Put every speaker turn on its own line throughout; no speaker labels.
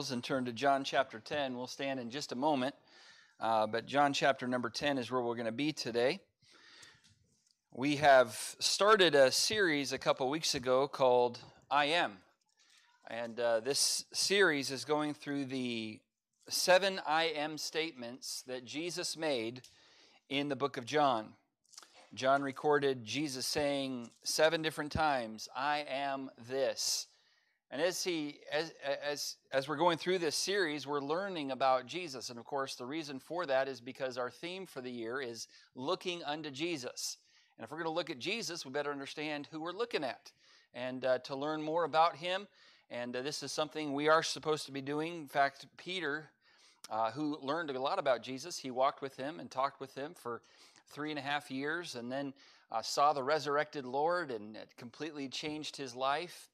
and turn to John chapter 10. We'll stand in just a moment, uh, but John chapter number 10 is where we're going to be today. We have started a series a couple weeks ago called I Am. And uh, this series is going through the seven I Am statements that Jesus made in the book of John. John recorded Jesus saying seven different times, I am this. And as he as as as we're going through this series, we're learning about Jesus. And of course, the reason for that is because our theme for the year is looking unto Jesus. And if we're going to look at Jesus, we better understand who we're looking at. And uh, to learn more about him, and uh, this is something we are supposed to be doing. In fact, Peter, uh, who learned a lot about Jesus, he walked with him and talked with him for three and a half years, and then uh, saw the resurrected Lord, and it completely changed his life.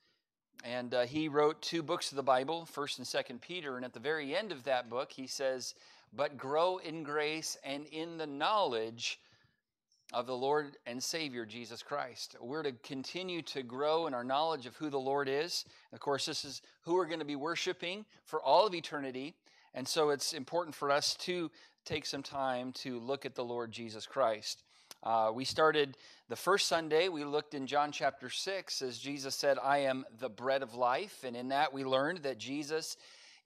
And uh, he wrote two books of the Bible, First and Second Peter. And at the very end of that book, he says, "But grow in grace and in the knowledge of the Lord and Savior Jesus Christ." We're to continue to grow in our knowledge of who the Lord is. Of course, this is who we're going to be worshiping for all of eternity. And so it's important for us to take some time to look at the Lord Jesus Christ. Uh, we started the first Sunday, we looked in John chapter 6 as Jesus said, I am the bread of life. And in that, we learned that Jesus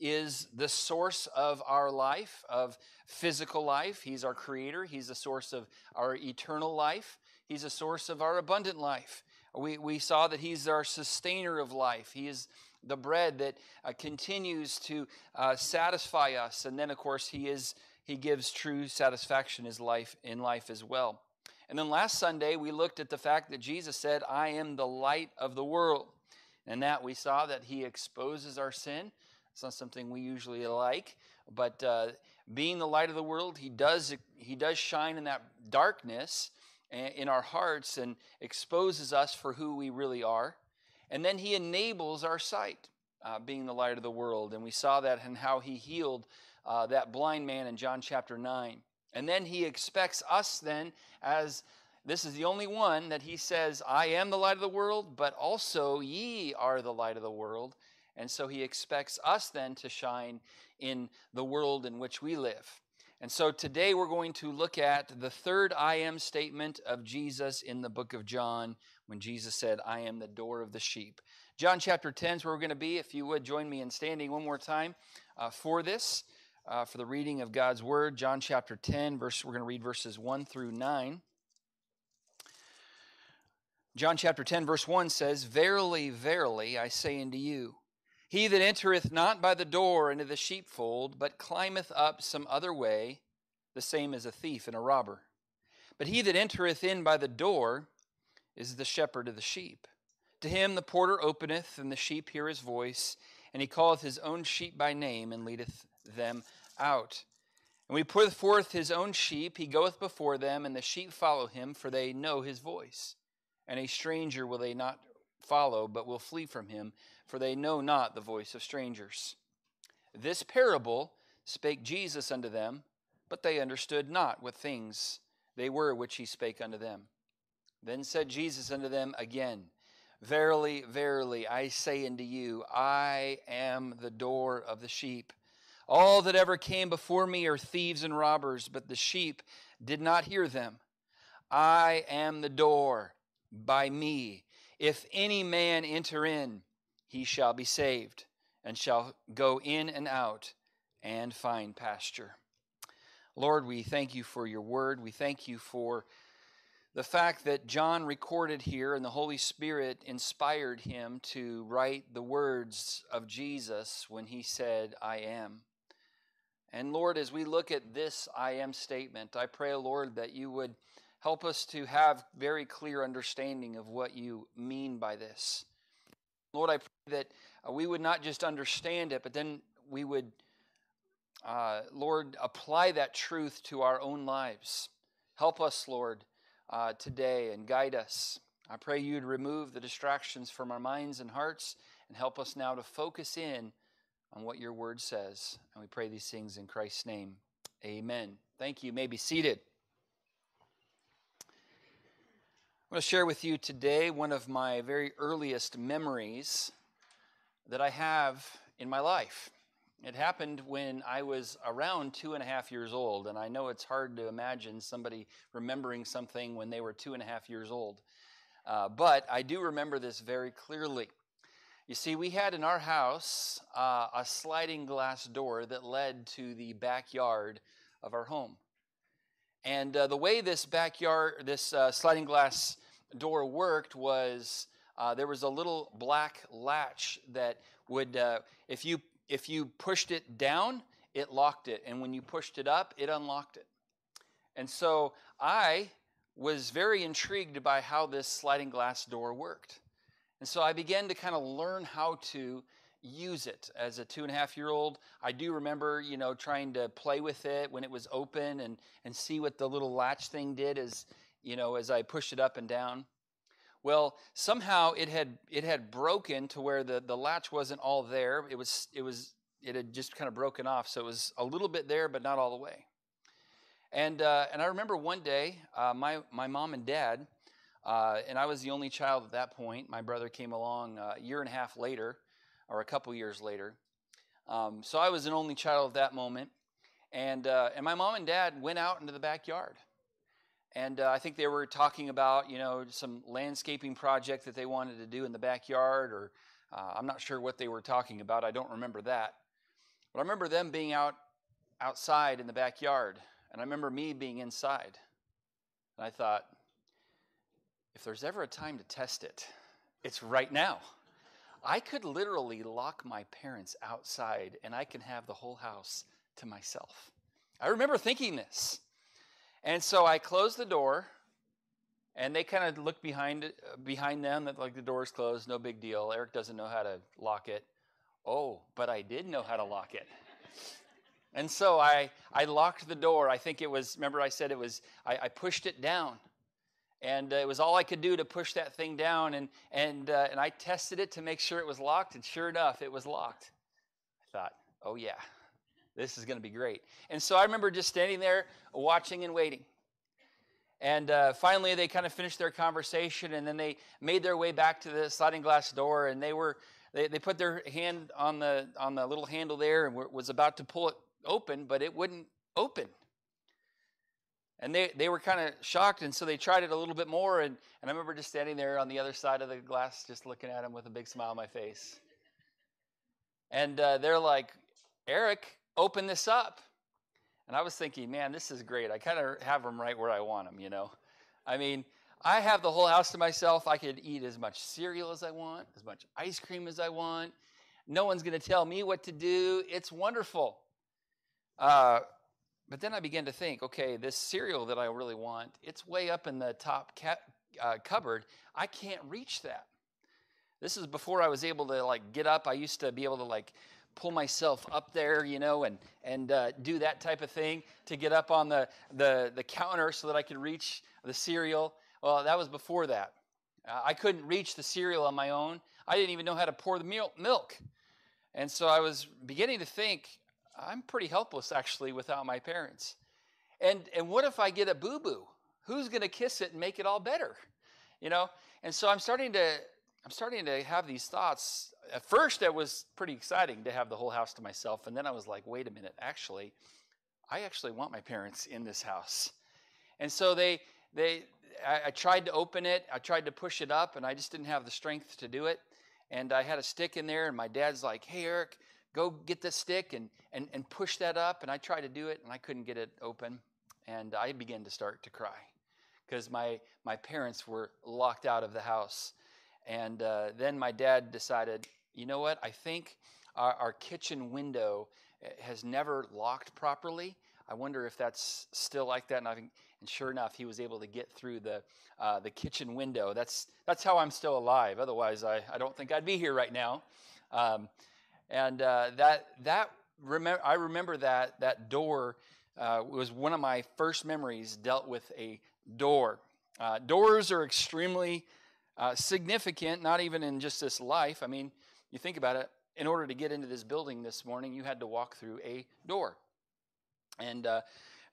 is the source of our life, of physical life. He's our creator, He's the source of our eternal life, He's a source of our abundant life. We, we saw that He's our sustainer of life. He is the bread that uh, continues to uh, satisfy us. And then, of course, He is He gives true satisfaction in life in life as well. And then last Sunday, we looked at the fact that Jesus said, I am the light of the world. And that we saw that he exposes our sin. It's not something we usually like, but uh, being the light of the world, he does, he does shine in that darkness in our hearts and exposes us for who we really are. And then he enables our sight, uh, being the light of the world. And we saw that in how he healed uh, that blind man in John chapter 9. And then he expects us, then, as this is the only one that he says, I am the light of the world, but also ye are the light of the world. And so he expects us then to shine in the world in which we live. And so today we're going to look at the third I am statement of Jesus in the book of John when Jesus said, I am the door of the sheep. John chapter 10 is where we're going to be. If you would join me in standing one more time uh, for this uh, for the reading of God's Word, John chapter 10, verse, we're going to read verses 1 through 9. John chapter 10, verse 1 says, Verily, verily, I say unto you, he that entereth not by the door into the sheepfold, but climbeth up some other way, the same is a thief and a robber. But he that entereth in by the door is the shepherd of the sheep. To him the porter openeth, and the sheep hear his voice, and he calleth his own sheep by name, and leadeth them out. And we put forth his own sheep, he goeth before them, and the sheep follow him, for they know his voice. And a stranger will they not follow, but will flee from him, for they know not the voice of strangers. This parable spake Jesus unto them, but they understood not what things they were which he spake unto them. Then said Jesus unto them again, Verily, verily, I say unto you, I am the door of the sheep. All that ever came before me are thieves and robbers, but the sheep did not hear them. I am the door by me. If any man enter in, he shall be saved, and shall go in and out and find pasture. Lord, we thank you for your word. We thank you for the fact that John recorded here and the Holy Spirit inspired him to write the words of Jesus when he said, I am. And Lord, as we look at this I am statement, I pray, Lord, that you would help us to have very clear understanding of what you mean by this. Lord, I pray that uh, we would not just understand it, but then we would, uh, Lord, apply that truth to our own lives. Help us, Lord, uh, today and guide us. I pray you'd remove the distractions from our minds and hearts and help us now to focus in on what your word says. And we pray these things in Christ's name. Amen. Thank you. you may be seated. I'm going to share with you today one of my very earliest memories that I have in my life. It happened when I was around two and a half years old, and I know it's hard to imagine somebody remembering something when they were two and a half years old. Uh, but I do remember this very clearly. You see, we had in our house uh, a sliding glass door that led to the backyard of our home. And uh, the way this backyard, this uh, sliding glass door worked was uh, there was a little black latch that would, uh, if you if you pushed it down, it locked it, and when you pushed it up, it unlocked it. And so I was very intrigued by how this sliding glass door worked. And so I began to kind of learn how to use it as a two and a half year old. I do remember, you know, trying to play with it when it was open and, and see what the little latch thing did as, you know, as I pushed it up and down. Well, somehow it had it had broken to where the, the latch wasn't all there. It was it was it had just kind of broken off. So it was a little bit there, but not all the way. And uh, and I remember one day, uh, my my mom and dad, uh, and I was the only child at that point. My brother came along uh, a year and a half later, or a couple years later. Um, so I was an only child at that moment, and uh, and my mom and dad went out into the backyard and uh, I think they were talking about, you know, some landscaping project that they wanted to do in the backyard, or uh, I'm not sure what they were talking about. I don't remember that. But I remember them being out outside in the backyard, and I remember me being inside. And I thought, if there's ever a time to test it, it's right now. I could literally lock my parents outside, and I can have the whole house to myself. I remember thinking this. And so I closed the door, and they kind of looked behind behind them that like the door's closed, no big deal. Eric doesn't know how to lock it. Oh, but I did know how to lock it. And so I I locked the door. I think it was. Remember, I said it was. I, I pushed it down, and uh, it was all I could do to push that thing down. And and uh, and I tested it to make sure it was locked, and sure enough, it was locked. I thought, oh yeah, this is going to be great. And so I remember just standing there watching and waiting. And uh, finally, they kind of finished their conversation, and then they made their way back to the sliding glass door, and they were they, they put their hand on the on the little handle there, and was about to pull it open, but it wouldn't open. And they, they were kind of shocked, and so they tried it a little bit more. And, and I remember just standing there on the other side of the glass, just looking at them with a big smile on my face. And uh, they're like, Eric, open this up. And I was thinking, man, this is great. I kind of have them right where I want them, you know. I mean, I have the whole house to myself. I could eat as much cereal as I want, as much ice cream as I want. No one's going to tell me what to do. It's wonderful. Uh, but then I began to think, okay, this cereal that I really want, it's way up in the top ca- uh, cupboard. I can't reach that. This is before I was able to like get up. I used to be able to like pull myself up there, you know, and and uh, do that type of thing to get up on the, the the counter so that I could reach the cereal. Well, that was before that. Uh, I couldn't reach the cereal on my own. I didn't even know how to pour the milk, and so I was beginning to think I'm pretty helpless actually without my parents. And and what if I get a boo boo? Who's going to kiss it and make it all better? You know. And so I'm starting to I'm starting to have these thoughts. At first, it was pretty exciting to have the whole house to myself. And then I was like, wait a minute, actually, I actually want my parents in this house. And so they, they, I, I tried to open it, I tried to push it up, and I just didn't have the strength to do it. And I had a stick in there, and my dad's like, hey, Eric, go get the stick and, and, and push that up. And I tried to do it, and I couldn't get it open. And I began to start to cry because my, my parents were locked out of the house. And uh, then my dad decided, you know what? I think our, our, kitchen window eh, has never locked properly. I wonder if that's still like that. And, I think, and sure enough, he was able to get through the uh, the kitchen window. That's that's how I'm still alive. Otherwise, I, I don't think I'd be here right now. Um, and uh, that that remember I remember that that door uh, was one of my first memories dealt with a door. Uh, doors are extremely uh, significant, not even in just this life. I mean, you think about it, in order to get into this building this morning, you had to walk through a door. And uh,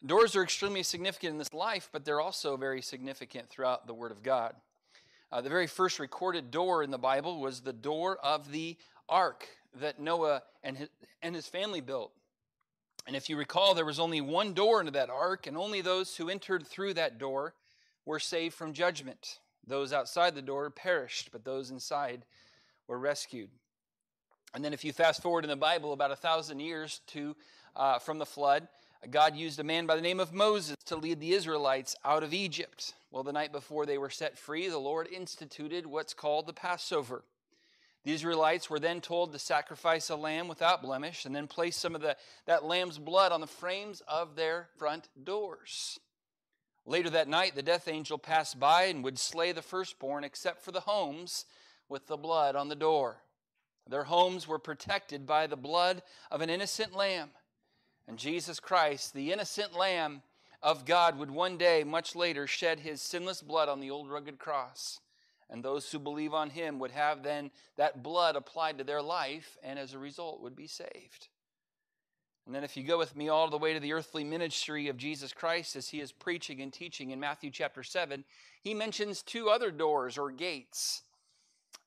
doors are extremely significant in this life, but they're also very significant throughout the Word of God. Uh, the very first recorded door in the Bible was the door of the ark, that Noah and his, and his family built. And if you recall, there was only one door into that ark, and only those who entered through that door were saved from judgment. Those outside the door perished, but those inside were rescued. And then, if you fast forward in the Bible about a thousand years to uh, from the flood, God used a man by the name of Moses to lead the Israelites out of Egypt. Well, the night before they were set free, the Lord instituted what's called the Passover. The Israelites were then told to sacrifice a lamb without blemish and then place some of the, that lamb's blood on the frames of their front doors. Later that night, the death angel passed by and would slay the firstborn, except for the homes with the blood on the door. Their homes were protected by the blood of an innocent lamb. And Jesus Christ, the innocent lamb of God, would one day, much later, shed his sinless blood on the old rugged cross and those who believe on him would have then that blood applied to their life and as a result would be saved. And then, if you go with me all the way to the earthly ministry of Jesus Christ as he is preaching and teaching in Matthew chapter 7, he mentions two other doors or gates.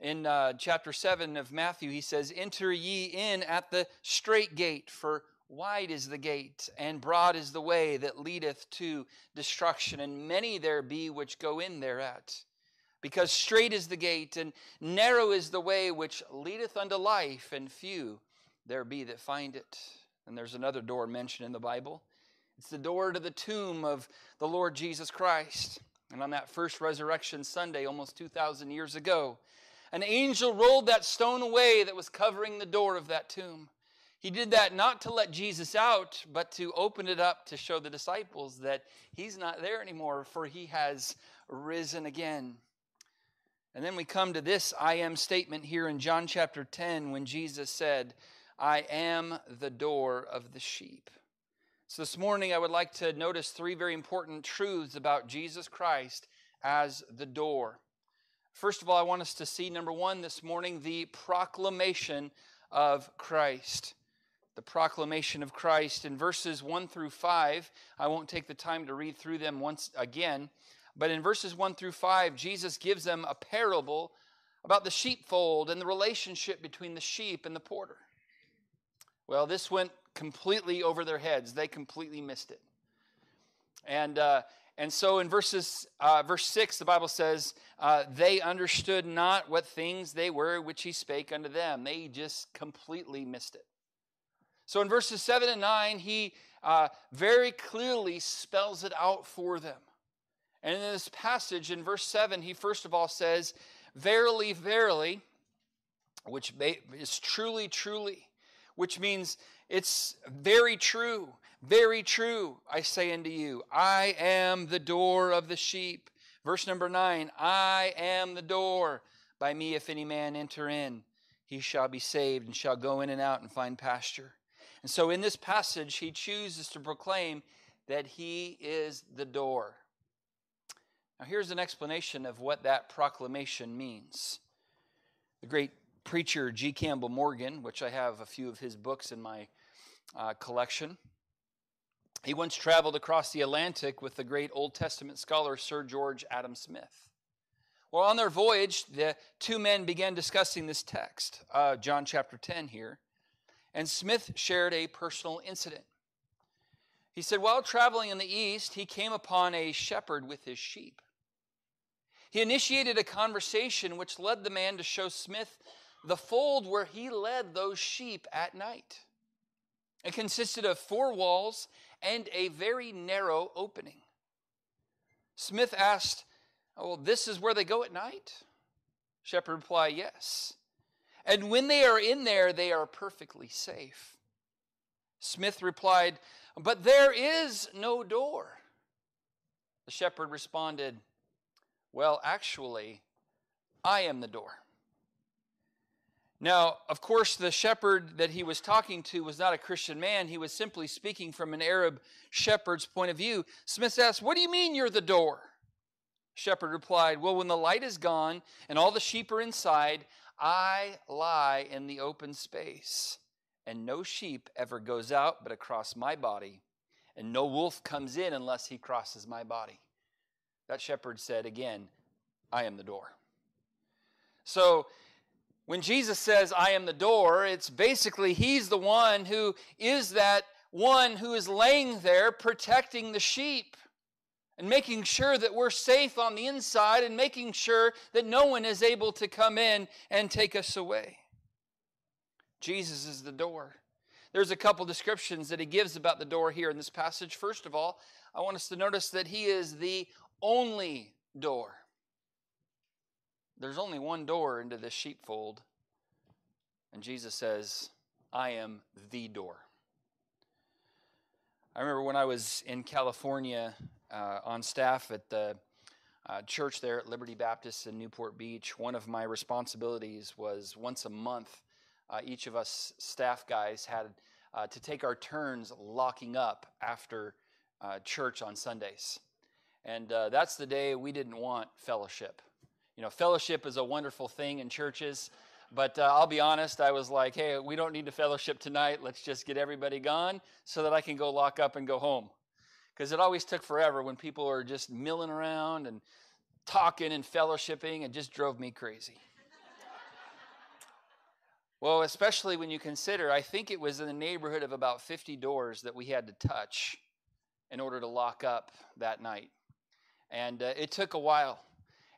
In uh, chapter 7 of Matthew, he says, Enter ye in at the strait gate, for wide is the gate, and broad is the way that leadeth to destruction, and many there be which go in thereat. Because strait is the gate, and narrow is the way which leadeth unto life, and few there be that find it. And there's another door mentioned in the Bible. It's the door to the tomb of the Lord Jesus Christ. And on that first resurrection Sunday, almost 2,000 years ago, an angel rolled that stone away that was covering the door of that tomb. He did that not to let Jesus out, but to open it up to show the disciples that he's not there anymore, for he has risen again. And then we come to this I am statement here in John chapter 10 when Jesus said, I am the door of the sheep. So this morning I would like to notice three very important truths about Jesus Christ as the door. First of all, I want us to see number one this morning the proclamation of Christ. The proclamation of Christ in verses 1 through 5. I won't take the time to read through them once again. But in verses 1 through 5, Jesus gives them a parable about the sheepfold and the relationship between the sheep and the porter. Well, this went completely over their heads. They completely missed it. And, uh, and so in verses, uh, verse 6, the Bible says, uh, They understood not what things they were which he spake unto them. They just completely missed it. So in verses 7 and 9, he uh, very clearly spells it out for them. And in this passage, in verse 7, he first of all says, Verily, verily, which is truly, truly, which means it's very true, very true, I say unto you, I am the door of the sheep. Verse number 9, I am the door. By me, if any man enter in, he shall be saved and shall go in and out and find pasture. And so in this passage, he chooses to proclaim that he is the door. Now, here's an explanation of what that proclamation means. The great preacher G. Campbell Morgan, which I have a few of his books in my uh, collection, he once traveled across the Atlantic with the great Old Testament scholar Sir George Adam Smith. Well, on their voyage, the two men began discussing this text, uh, John chapter 10 here, and Smith shared a personal incident. He said, while traveling in the east, he came upon a shepherd with his sheep. He initiated a conversation which led the man to show Smith the fold where he led those sheep at night. It consisted of four walls and a very narrow opening. Smith asked, oh, Well, this is where they go at night? Shepherd replied, Yes. And when they are in there, they are perfectly safe. Smith replied, But there is no door. The shepherd responded, well, actually, I am the door. Now, of course, the shepherd that he was talking to was not a Christian man. He was simply speaking from an Arab shepherd's point of view. Smith asked, What do you mean you're the door? Shepherd replied, Well, when the light is gone and all the sheep are inside, I lie in the open space, and no sheep ever goes out but across my body, and no wolf comes in unless he crosses my body. That shepherd said again, I am the door. So When Jesus says, I am the door, it's basically He's the one who is that one who is laying there protecting the sheep and making sure that we're safe on the inside and making sure that no one is able to come in and take us away. Jesus is the door. There's a couple descriptions that he gives about the door here in this passage. First of all, I want us to notice that he is the only door. There's only one door into this sheepfold, and Jesus says, I am the door. I remember when I was in California uh, on staff at the uh, church there at Liberty Baptist in Newport Beach, one of my responsibilities was once a month, uh, each of us staff guys had uh, to take our turns locking up after uh, church on Sundays. And uh, that's the day we didn't want fellowship. You know, fellowship is a wonderful thing in churches. But uh, I'll be honest, I was like, hey, we don't need to fellowship tonight. Let's just get everybody gone so that I can go lock up and go home. Because it always took forever when people were just milling around and talking and fellowshipping. It just drove me crazy. well, especially when you consider, I think it was in the neighborhood of about 50 doors that we had to touch in order to lock up that night. And uh, it took a while.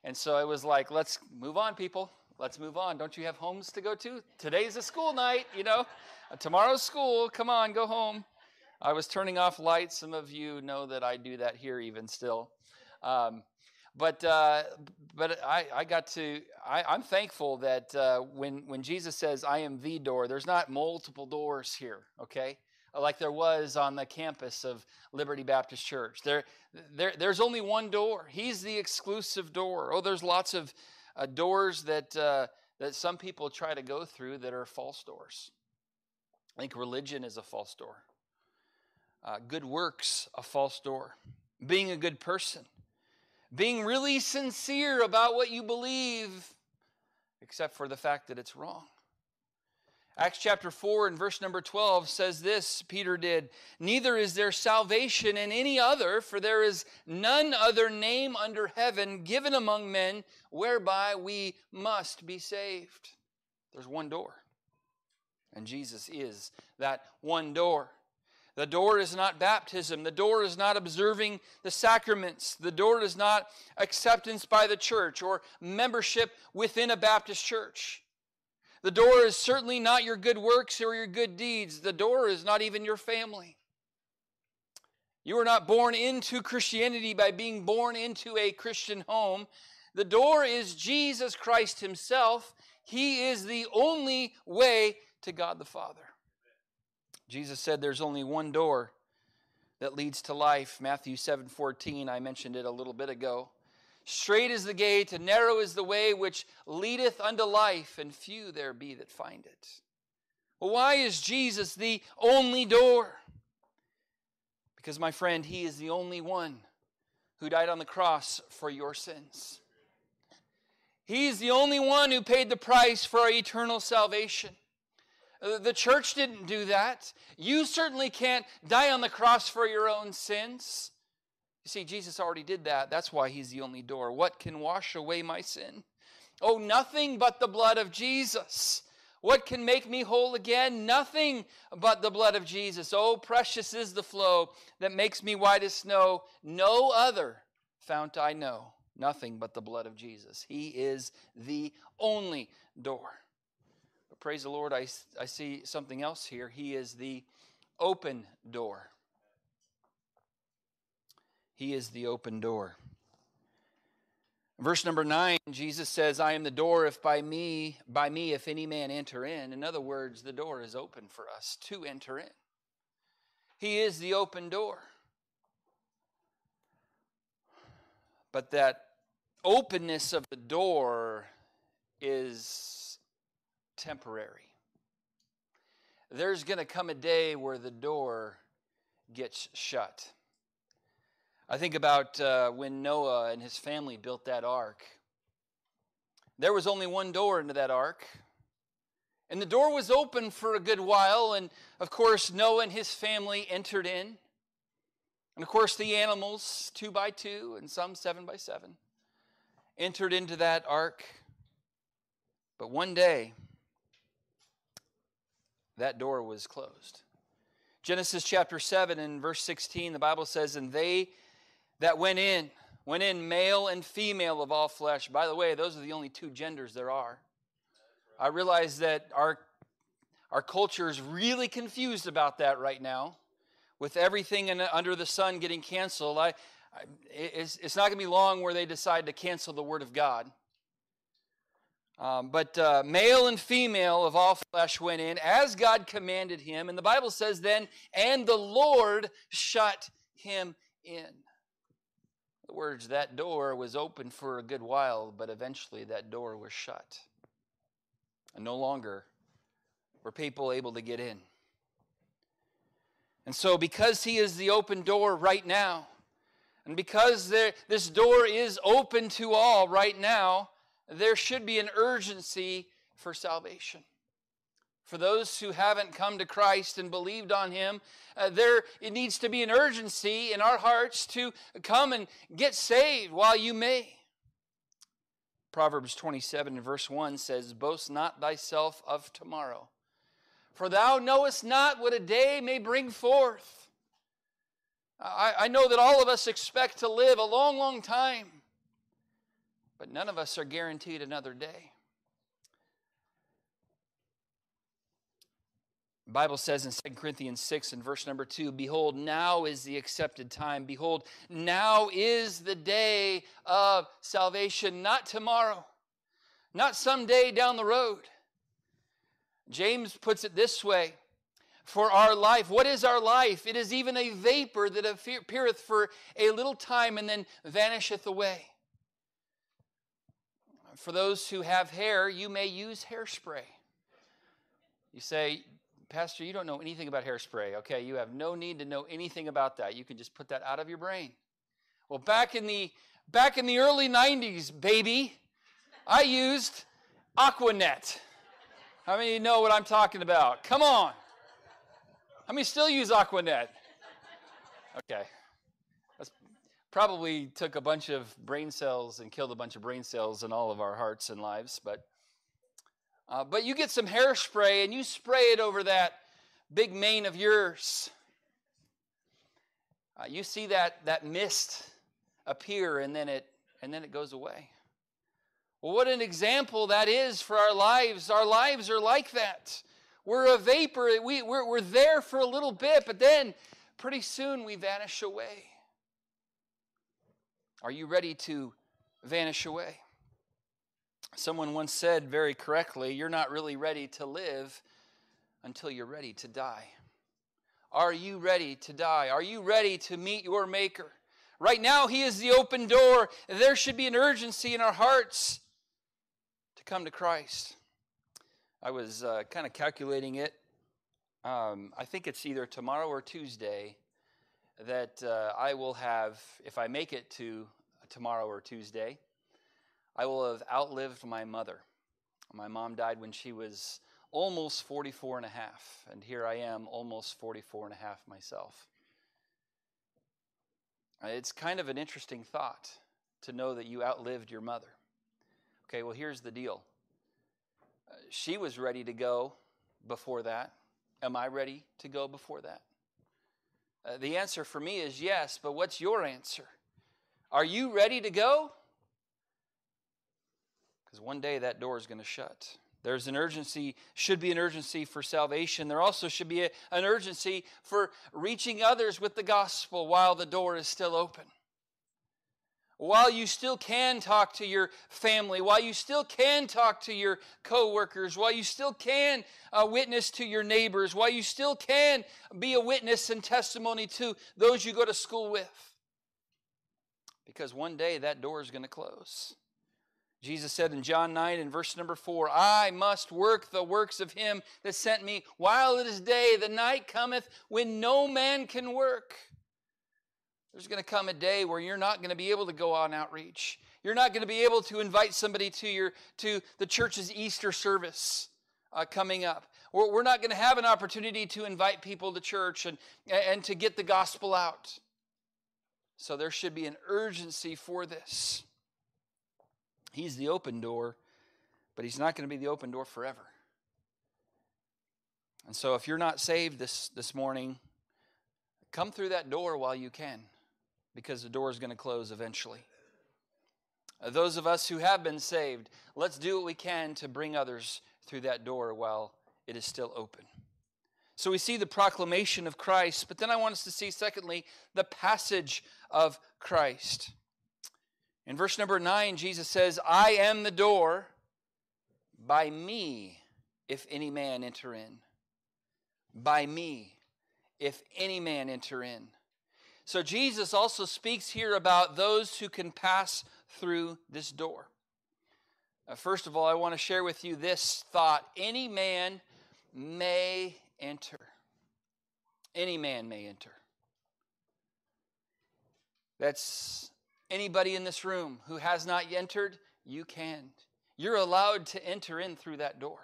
And so it was like, let's move on, people let's move on. Don't you have homes to go to? Today's a school night, you know. Uh, tomorrow's school. Come on, go home. I was turning off lights. Some of you know that I do that here even still. Um, but uh, but I, I got to I, am thankful that uh, when when Jesus says I am the door, there's not multiple doors here, okay? Like there was on the campus of Liberty Baptist Church. There, there there's only one door. He's the exclusive door. Oh, there's lots of uh, doors that, uh, that some people try to go through that are false doors. I think religion is a false door. Uh, good works, a false door. Being a good person. Being really sincere about what you believe, except for the fact that it's wrong. Acts chapter 4 and verse number 12 says this Peter did, Neither is there salvation in any other, for there is none other name under heaven given among men whereby we must be saved. There's one door, and Jesus is that one door. The door is not baptism. The door is not observing the sacraments. The door is not acceptance by the church or membership within a Baptist church. The door is certainly not your good works or your good deeds. The door is not even your family. You are not born into Christianity by being born into a Christian home. The door is Jesus Christ Himself. He is the only way to God the Father. Jesus said there's only one door that leads to life. Matthew 7 14, I mentioned it a little bit ago. Strait is the gate, and narrow is the way which leadeth unto life, and few there be that find it. Well, why is Jesus the only door? Because, my friend, He is the only one who died on the cross for your sins. He's the only one who paid the price for our eternal salvation. Uh, the church didn't do that. You certainly can't die on the cross for your own sins. You see, Jesus already did that. That's why he's the only door. What can wash away my sin? Oh, nothing but the blood of Jesus. What can make me whole again? Nothing but the blood of Jesus. Oh, precious is the flow that makes me white as snow. No other fount I know. Nothing but the blood of Jesus. He is the only door. But praise the Lord, I, I see something else here. He is the open door. He is the open door. Verse number 9, Jesus says, I am the door if by me, by me if any man enter in. In other words, the door is open for us to enter in. He is the open door. But that openness of the door is temporary. There's going to come a day where the door gets shut. I think about uh, when Noah and his family built that ark. There was only one door into that ark. And the door was open for a good while. And of course, Noah and his family entered in. And of course, the animals, two by two and some seven by seven, entered into that ark. But one day, that door was closed. Genesis chapter 7 and verse 16, the Bible says, And they that went in, went in male and female of all flesh. By the way, those are the only two genders there are. I realize that our, our culture is really confused about that right now. With everything in, under the sun getting canceled, I, I it's, it's not going to be long where they decide to cancel the Word of God. Um, but uh, male and female of all flesh went in as God commanded him. And the Bible says then, and the Lord shut him in. Words, that door was open for a good while, but eventually that door was shut. And no longer were people able to get in. And so, because he is the open door right now, and because there, this door is open to all right now, there should be an urgency for salvation. For those who haven't come to Christ and believed on Him, uh, there it needs to be an urgency in our hearts to come and get saved while you may. Proverbs 27 and verse 1 says, Boast not thyself of tomorrow, for thou knowest not what a day may bring forth. I, I know that all of us expect to live a long, long time. But none of us are guaranteed another day. The Bible says in 2 Corinthians 6 and verse number 2 Behold, now is the accepted time. Behold, now is the day of salvation, not tomorrow, not someday down the road. James puts it this way For our life, what is our life? It is even a vapor that appeareth for a little time and then vanisheth away. For those who have hair, you may use hairspray. You say, Pastor, you don't know anything about hairspray. Okay, you have no need to know anything about that. You can just put that out of your brain. Well, back in the back in the early 90s, baby, I used Aquanet. How many know what I'm talking about? Come on. How many still use Aquanet? Okay That's probably took a bunch of brain cells and killed a bunch of brain cells in all of our hearts and lives. But, uh, but you get some hairspray and you spray it over that big mane of yours. Uh, you see that, that mist appear and then, it, and then it goes away. Well, what an example that is for our lives. Our lives are like that. We're a vapor. We, we're, we're there for a little bit, but then pretty soon we vanish away. Are you ready to vanish away? Someone once said very correctly, You're not really ready to live until you're ready to die. Are you ready to die? Are you ready to meet your Maker? Right now, He is the open door. There should be an urgency in our hearts to come to Christ. I was uh, kind of calculating it. Um, I think it's either tomorrow or Tuesday that uh, I will have, if I make it to tomorrow or Tuesday, I will have outlived my mother. My mom died when she was almost 44 and a half, and here I am, almost 44 and a half myself. It's kind of an interesting thought to know that you outlived your mother. Okay, well, here's the deal. She was ready to go before that. Am I ready to go before that? Uh, the answer for me is yes, but what's your answer? Are you ready to go? Because one day that door is going to shut. There's an urgency, should be an urgency for salvation. There also should be a, an urgency for reaching others with the gospel while the door is still open. While you still can talk to your family, while you still can talk to your coworkers, while you still can uh, witness to your neighbors, while you still can be a witness and testimony to those you go to school with. Because one day that door is going to close. Jesus said in John 9 in verse number 4, I must work the works of him that sent me while it is day. The night cometh when no man can work. There's going to come a day where you're not going to be able to go on outreach. You're not going to be able to invite somebody to your to the church's Easter service uh, coming up. we're not going to have an opportunity to invite people to church and, and to get the gospel out. So there should be an urgency for this. He's the open door, but He's not going to be the open door forever. And so, if you're not saved this, this morning, come through that door while you can, because the door is going to close eventually. Uh, those of us who have been saved, let's do what we can to bring others through that door while it is still open. So we see the proclamation of Christ, but then I want us to see, secondly, the passage of Christ. In verse number nine, Jesus says, I am the door, by me, if any man enter in. By me, if any man enter in. So Jesus also speaks here about those who can pass through this door. Uh, first of all, I want to share with you this thought any man may enter. Any man may enter. That's anybody in this room who has not yet entered, you can. You're allowed to enter in through that door.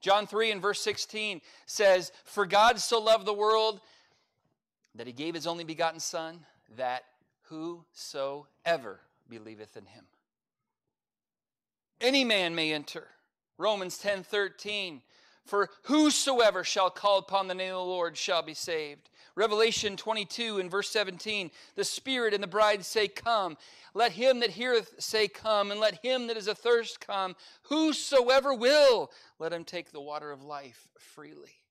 John 3 and verse 16 says, For God so loved the world that he gave his only begotten Son, that whosoever believeth in him. Any man may enter. Romans 10 13. For whosoever shall call upon the name of the Lord shall be saved. Revelation 22 and verse 17 The Spirit and the bride say, Come. Let him that heareth say, Come, and let him that is athirst come. Whosoever will, let him take the water of life freely.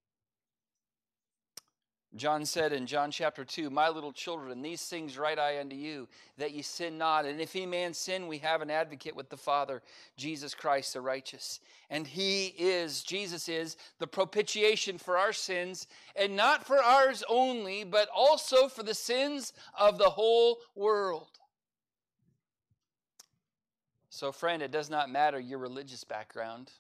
John said in John chapter 2, My little children, these things write I unto you, that ye sin not. And if any man sin, we have an advocate with the Father, Jesus Christ the righteous. And he is, Jesus is, the propitiation for our sins, and not for ours only, but also for the sins of the whole world. So, friend, it does not matter your religious background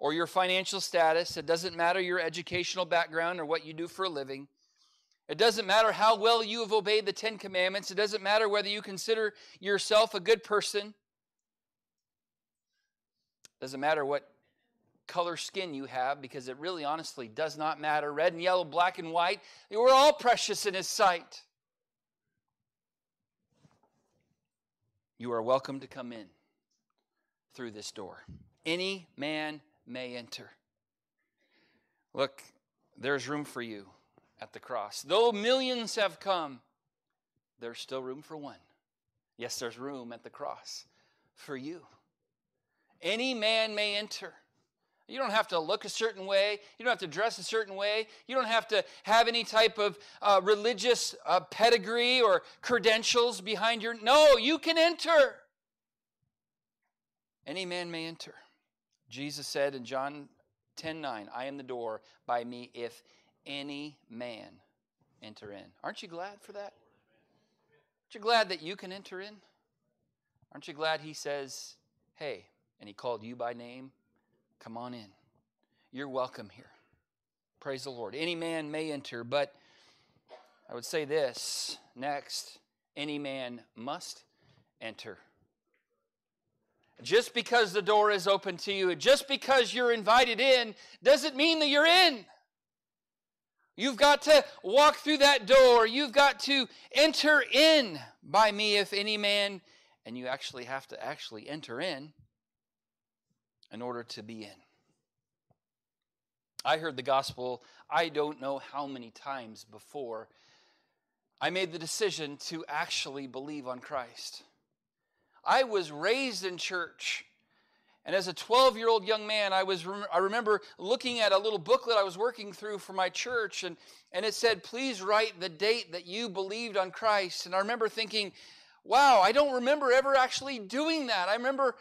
or your financial status. It doesn't matter your educational background or what you do for a living. It doesn't matter how well you have obeyed the Ten Commandments. It doesn't matter whether you consider yourself a good person. It doesn't matter what color skin you have because it really honestly does not matter. Red and yellow, black and white, we're all precious in His sight. You are welcome to come in through this door. Any man may enter. Look, there's room for you at the cross. Though millions have come, there's still room for one. Yes, there's room at the cross for you. Any man may enter. You don't have to look a certain way. You don't have to dress a certain way. You don't have to have any type of uh, religious uh, pedigree or credentials behind your. No, you can enter. Any man may enter. Jesus said in John 10 9, I am the door, by me, if any man enter in. Aren't you glad for that? Aren't you glad that you can enter in? Aren't you glad he says, Hey, and he called you by name? Come on in. You're welcome here. Praise the Lord. Any man may enter, but I would say this next any man must enter. Just because the door is open to you, just because you're invited in, doesn't mean that you're in. You've got to walk through that door. You've got to enter in by me, if any man, and you actually have to actually enter in in order to be in. I heard the gospel, I don't know how many times before I made the decision to actually believe on Christ. I was raised in church. And as a 12 year old young man, I, was, I remember looking at a little booklet I was working through for my church, and, and it said, Please write the date that you believed on Christ. And I remember thinking, Wow, I don't remember ever actually doing that. I remember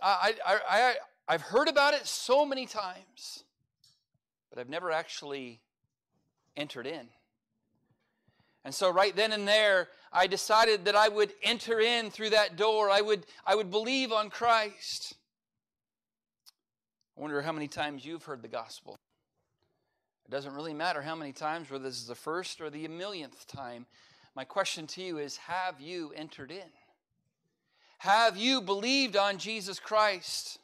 I, I, I, I've heard about it so many times, but I've never actually entered in. And so, right then and there, I decided that I would enter in through that door. I would, I would believe on Christ. I wonder how many times you've heard the gospel. It doesn't really matter how many times, whether this is the first or the millionth time. My question to you is Have you entered in? Have you believed on Jesus Christ?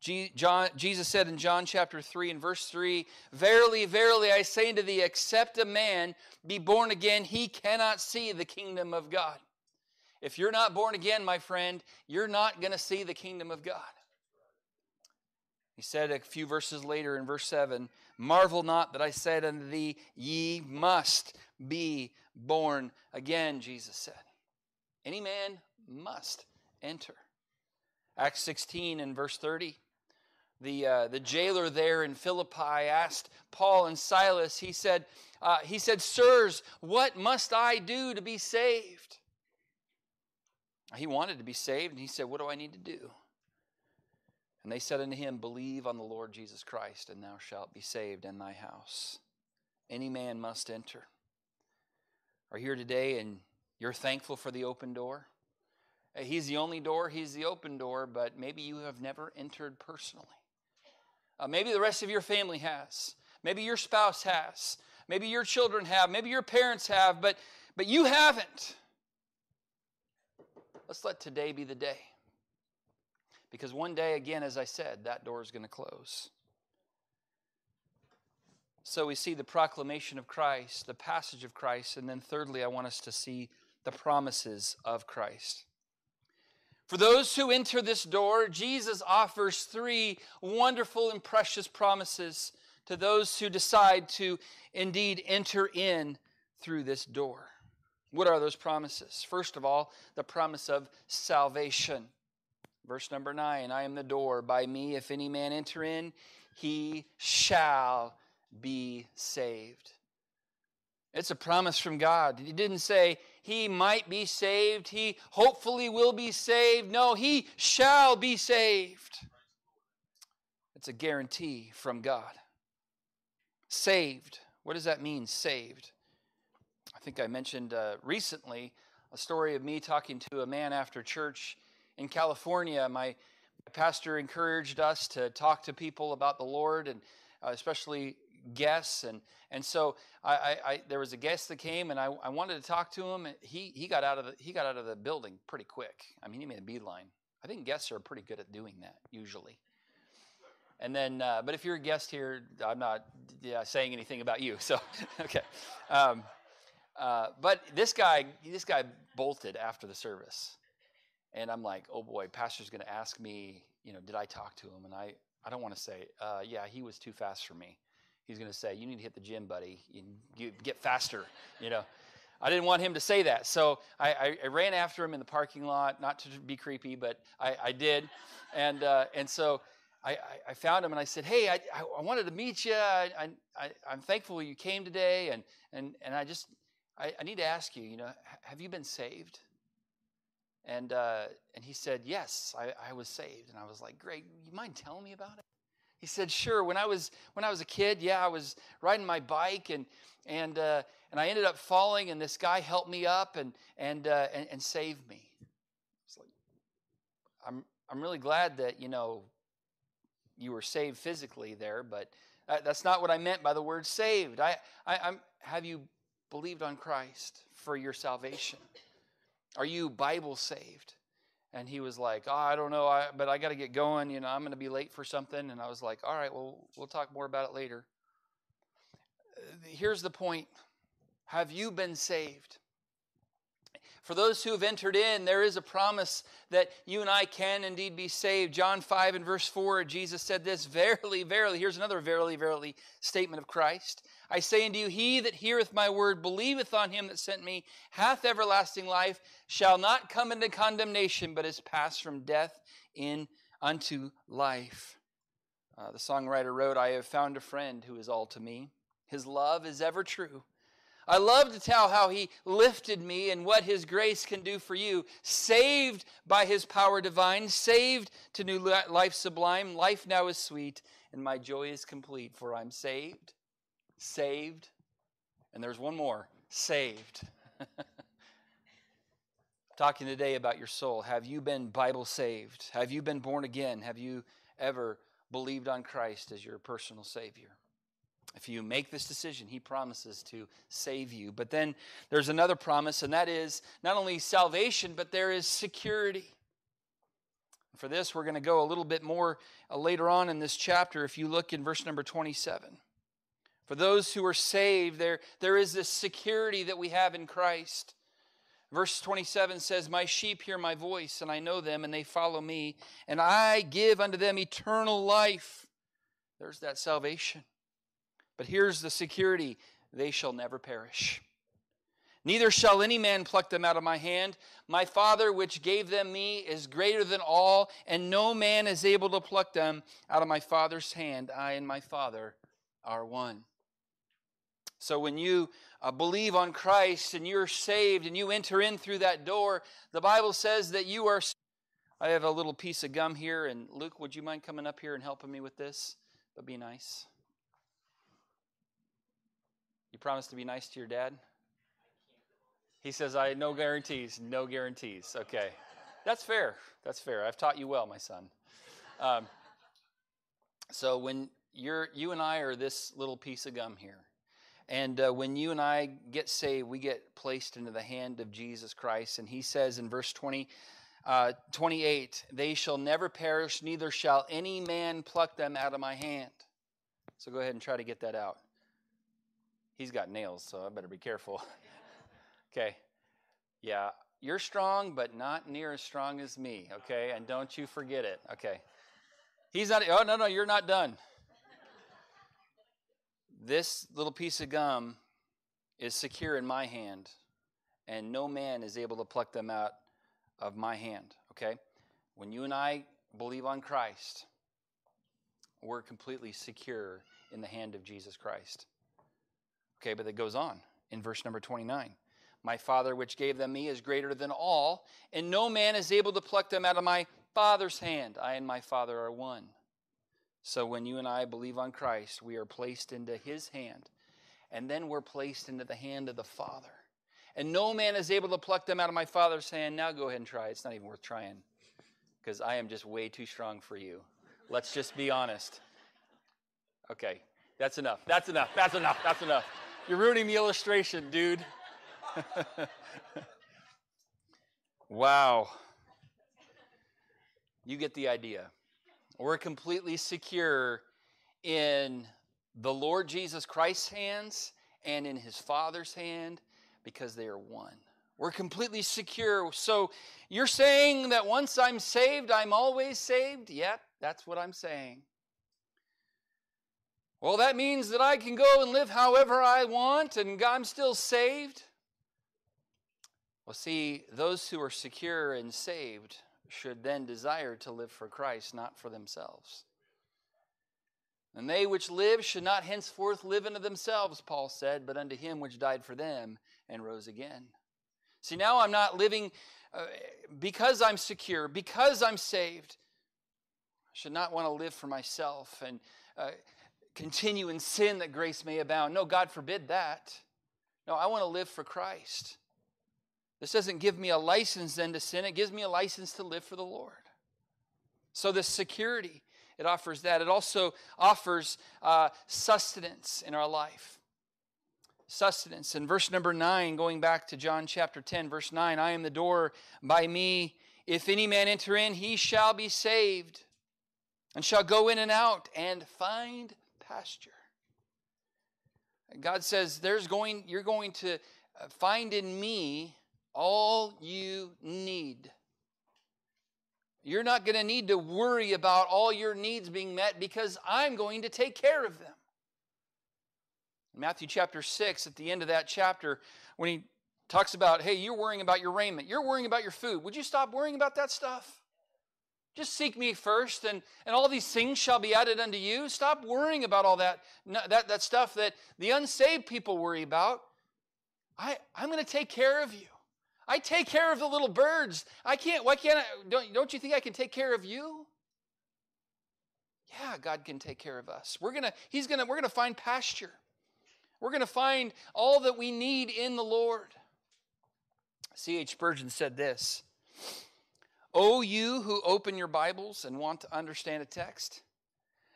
Jesus said in John chapter 3 and verse 3 Verily, verily, I say unto thee, except a man be born again, he cannot see the kingdom of God. If you're not born again, my friend, you're not going to see the kingdom of God. He said a few verses later in verse 7 Marvel not that I said unto thee, Ye must be born again, Jesus said. Any man must enter. Acts 16 and verse 30. The, uh, the jailer there in Philippi asked Paul and Silas, he said, uh, he said, Sirs, what must I do to be saved? He wanted to be saved, and he said, What do I need to do? And they said unto him, Believe on the Lord Jesus Christ, and thou shalt be saved in thy house. Any man must enter. Are you here today and you're thankful for the open door? He's the only door, He's the open door, but maybe you have never entered personally. Uh, maybe the rest of your family has. Maybe your spouse has. Maybe your children have. Maybe your parents have, but, but you haven't. Let's let today be the day. Because one day, again, as I said, that door is going to close. So we see the proclamation of Christ, the passage of Christ, and then thirdly, I want us to see the promises of Christ. For those who enter this door, Jesus offers three wonderful and precious promises to those who decide to indeed enter in through this door. What are those promises? First of all, the promise of salvation. Verse number nine I am the door. By me, if any man enter in, he shall be saved. It's a promise from God. He didn't say he might be saved, he hopefully will be saved. No, he shall be saved. It's a guarantee from God. Saved. What does that mean, saved? I think I mentioned uh, recently a story of me talking to a man after church in California. My pastor encouraged us to talk to people about the Lord and uh, especially guests and and so I, I, I, there was a guest that came and I, I wanted to talk to him he he got out of the he got out of the building pretty quick. I mean he made a beeline. I think guests are pretty good at doing that usually. And then uh, but if you're a guest here I'm not yeah, saying anything about you so okay. Um, uh, but this guy this guy bolted after the service. And I'm like oh boy pastor's going to ask me you know did I talk to him? And I I don't want to say, uh, yeah, he was too fast for me he's going to say, "You need to hit the gym, buddy. You get faster." You know, I didn't want him to say that, so I, I, ran after him in the parking lot, not to be creepy, but I, I did, and uh, and so. I, I, found him and I said, "Hey, I, I wanted to meet you. I, I, I'm thankful you came today, and and and I just I, I need to ask you. You know, have you been saved?" And uh, and he said, "Yes, I, I was saved." And I was like, "Great. You mind telling me about it?" He said, "Sure. When I was when I was a kid, yeah, I was riding my bike and and uh, and I ended up falling, and this guy helped me up and and uh, and, and saved me." Like, I'm I'm really glad that you know you were saved physically there, but that's not what I meant by the word saved. I, I I'm have you believed on Christ for your salvation? Are you Bible saved? And he was like, "Oh, I don't know, I, but I got to get going. You know, I'm going to be late for something." And I was like, "All right, well, we'll talk more about it later." Uh, here's the point: Have you been saved? For those who have entered in, there is a promise that you and I can indeed be saved. John 5 and verse 4, Jesus said this Verily, verily, here's another verily, verily statement of Christ. I say unto you, he that heareth my word, believeth on him that sent me, hath everlasting life, shall not come into condemnation, but is passed from death in unto life. Uh, the songwriter wrote, I have found a friend who is all to me. His love is ever true. I love to tell how he lifted me and what his grace can do for you. Saved by his power divine, saved to new life sublime. Life now is sweet, and my joy is complete, for I'm saved saved, and there's one more saved. Talking today about your soul. Have you been Bible saved? Have you been born again? Have you ever believed on Christ as your personal Savior? If you make this decision, He promises to save you. But then there's another promise, and that is not only salvation, but there is security. For this, we're going to go a little bit more uh, later on in this chapter if you look in verse number 27. For those who are saved, there, there is this security that we have in Christ. Verse 27 says, My sheep hear my voice, and I know them, and they follow me, and I give unto them eternal life, There's that salvation. But here's the security they shall never perish. Neither shall any man pluck them out of my hand. My Father, which gave them me, is greater than all, and no man is able to pluck them out of my Father's hand. I and my Father are one. So when you uh, believe on Christ and you're saved and you enter in through that door, the Bible says that you are. I have a little piece of gum here, and Luke, would you mind coming up here and helping me with this? That'd be nice. You promise to be nice to your dad? He says, I no guarantees, no guarantees. Okay. That's fair. That's fair. I've taught you well, my son. Um, so when you're you and I are this little piece of gum here. And uh, when you and I get saved, we get placed into the hand of Jesus Christ. And he says in verse 20, uh, 28, they shall never perish, neither shall any man pluck them out of my hand. So go ahead and try to get that out. He's got nails, so I better be careful. Okay. Yeah, you're strong, but not near as strong as me. Okay. And don't you forget it. Okay. He's not, oh, no, no, you're not done. This little piece of gum is secure in my hand, and no man is able to pluck them out of my hand. Okay? When you and I believe on Christ, we're completely secure in the hand of Jesus Christ. Okay, but it goes on in verse number 29. My Father, which gave them me, is greater than all, and no man is able to pluck them out of my Father's hand. I and my Father are one. So when you and I believe on Christ, we are placed into his hand, and then we're placed into the hand of the Father. And no man is able to pluck them out of my Father's hand. Now go ahead and try. It's not even worth trying because I am just way too strong for you. Let's just be honest. Okay, that's enough. That's enough. That's enough. That's enough. You're ruining the illustration, dude. wow. You get the idea. We're completely secure in the Lord Jesus Christ's hands and in his Father's hand because they are one. We're completely secure. So you're saying that once I'm saved, I'm always saved? Yep, that's what I'm saying. Well, that means that I can go and live however I want and I'm still saved? Well, see, those who are secure and saved should then desire to live for Christ, not for themselves. And they which live should not henceforth live unto themselves, Paul said, but unto him which died for them and rose again. See, now I'm not living uh, because I'm secure, because I'm saved. I should not want to live for myself and uh, continue in sin that grace may abound. No, God forbid that. No, I want to live for Christ. This doesn't give me a license then to sin, it gives me a license to live for the Lord. So, this security, it offers that. It also offers uh, sustenance in our life. Sustenance. In verse number 9, going back to John chapter 10, verse 9, I am the door by me. If any man enter in, he shall be saved, and shall go in and out and find pasture. God says, There's going, you're going to uh, find in me all you need. You're not going to need to worry about all your needs being met because I'm going to take care of them. In Matthew chapter 6, at the end of that chapter, when he talks about, hey, you're worrying about your raiment, you're worrying about your food, would you stop worrying about that stuff? Just seek me first, and, and all these things shall be added unto you. Stop worrying about all that, that, that stuff that the unsaved people worry about. I, I'm going to take care of you. I take care of the little birds. I can't, why can't I? Don't, don't you think I can take care of you? Yeah, God can take care of us. We're gonna, He's gonna, we're gonna find pasture. We're gonna find all that we need in the Lord. C.H. Spurgeon said this Oh, you who open your Bibles and want to understand a text,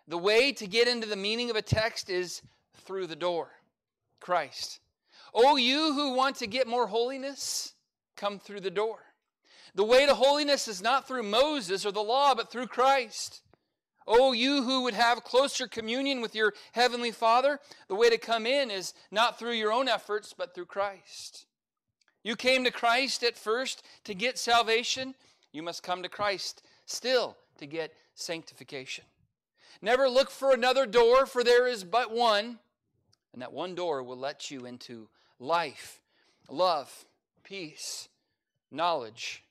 the way to get into the meaning of a text is through the door Christ. Oh, you who want to get more holiness, come through the door. The way to holiness is not through Moses or the law, but through Christ. Oh, you who would have closer communion with your heavenly Father, the way to come in is not through your own efforts, but through Christ. You came to Christ at first to get salvation. You must come to Christ still to get sanctification. Never look for another door, for there is but one. And that one door will let you into life, love, peace, knowledge,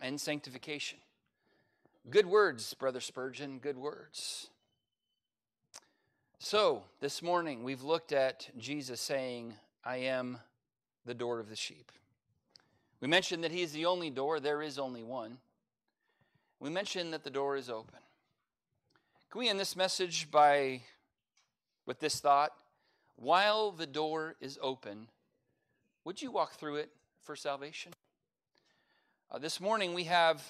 and sanctification. Good words, Brother Spurgeon, good words. So, this morning we've looked at Jesus saying, I am the door of the sheep. We mentioned that He is the only door, there is only one. We mentioned that the door is open. Can we end this message by with this thought? While the door is open, would you walk through it for salvation? Uh, this morning we have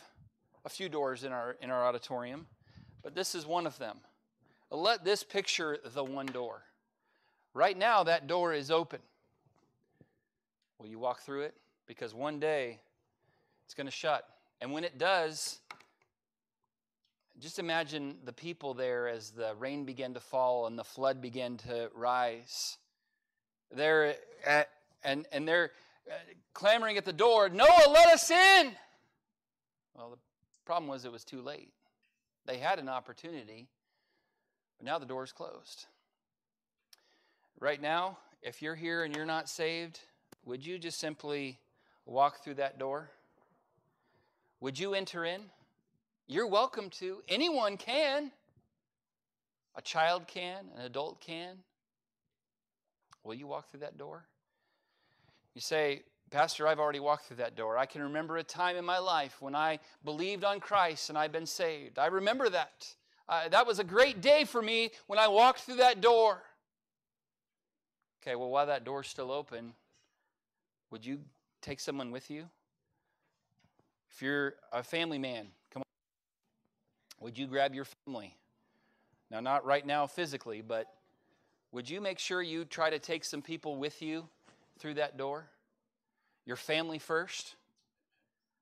a few doors in our in our auditorium, but this is one of them. Let this picture the one door. Right now, that door is open. Will you walk through it? Because one day it's going to shut. And when it does, just imagine the people there as the rain began to fall and the flood began to rise. They're at, and, and they're uh, Uh, clamoring at the door, Noah, let us in! Well, the problem was it was too late. They had an opportunity, but now the door's closed. Right now, if you're here and you're not saved, would you just simply walk through that door? Would you enter in? You're welcome to. Anyone can. A child can, an adult can. Will you walk through that door? You say, Pastor, I've already walked through that door. I can remember a time in my life when I believed on Christ and I've been saved. I remember that. Uh, that was a great day for me when I walked through that door. Okay, well, while that door's still open, would you take someone with you? If you're a family man, come on. Would you grab your family? Now, not right now physically, but would you make sure you try to take some people with you through that door? Your family first?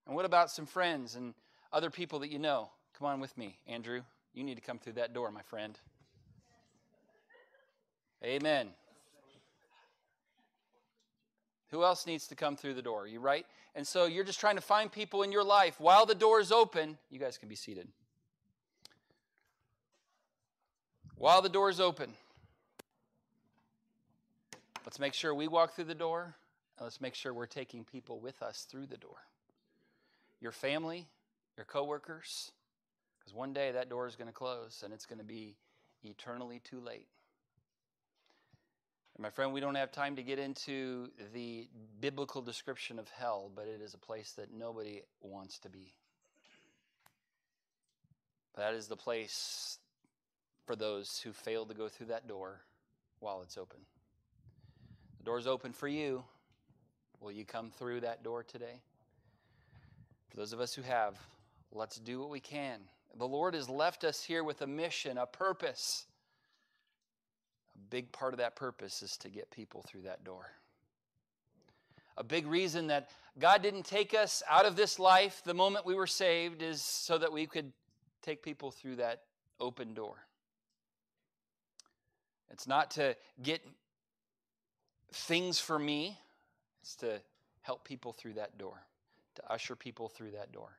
And what about some friends and other people that you know? Come on with me, Andrew. You need to come through that door, my friend. Amen. Who else needs to come through the door? You right? And so you're just trying to find people in your life while the door is open. You guys can be seated. While the door is open, let's make sure we walk through the door. let's make sure we're taking people with us through the door. Your family, your coworkers, because one day that door is going to close and it's going to be eternally too late. And my friend, we don't have time to get into the biblical description of hell, but it is a place that nobody wants to be. That is the place for those who fail to go through that door while it's open. Door's open for you. Will you come through that door today? For those of us who have, let's do what we can. The Lord has left us here with a mission, a purpose a big part of that purpose is to get people through that door. A big reason that God didn't take us out of this life the moment we were saved is so that we could take people through that open door. It's not to get things for me, is to help people through that door, to usher people through that door.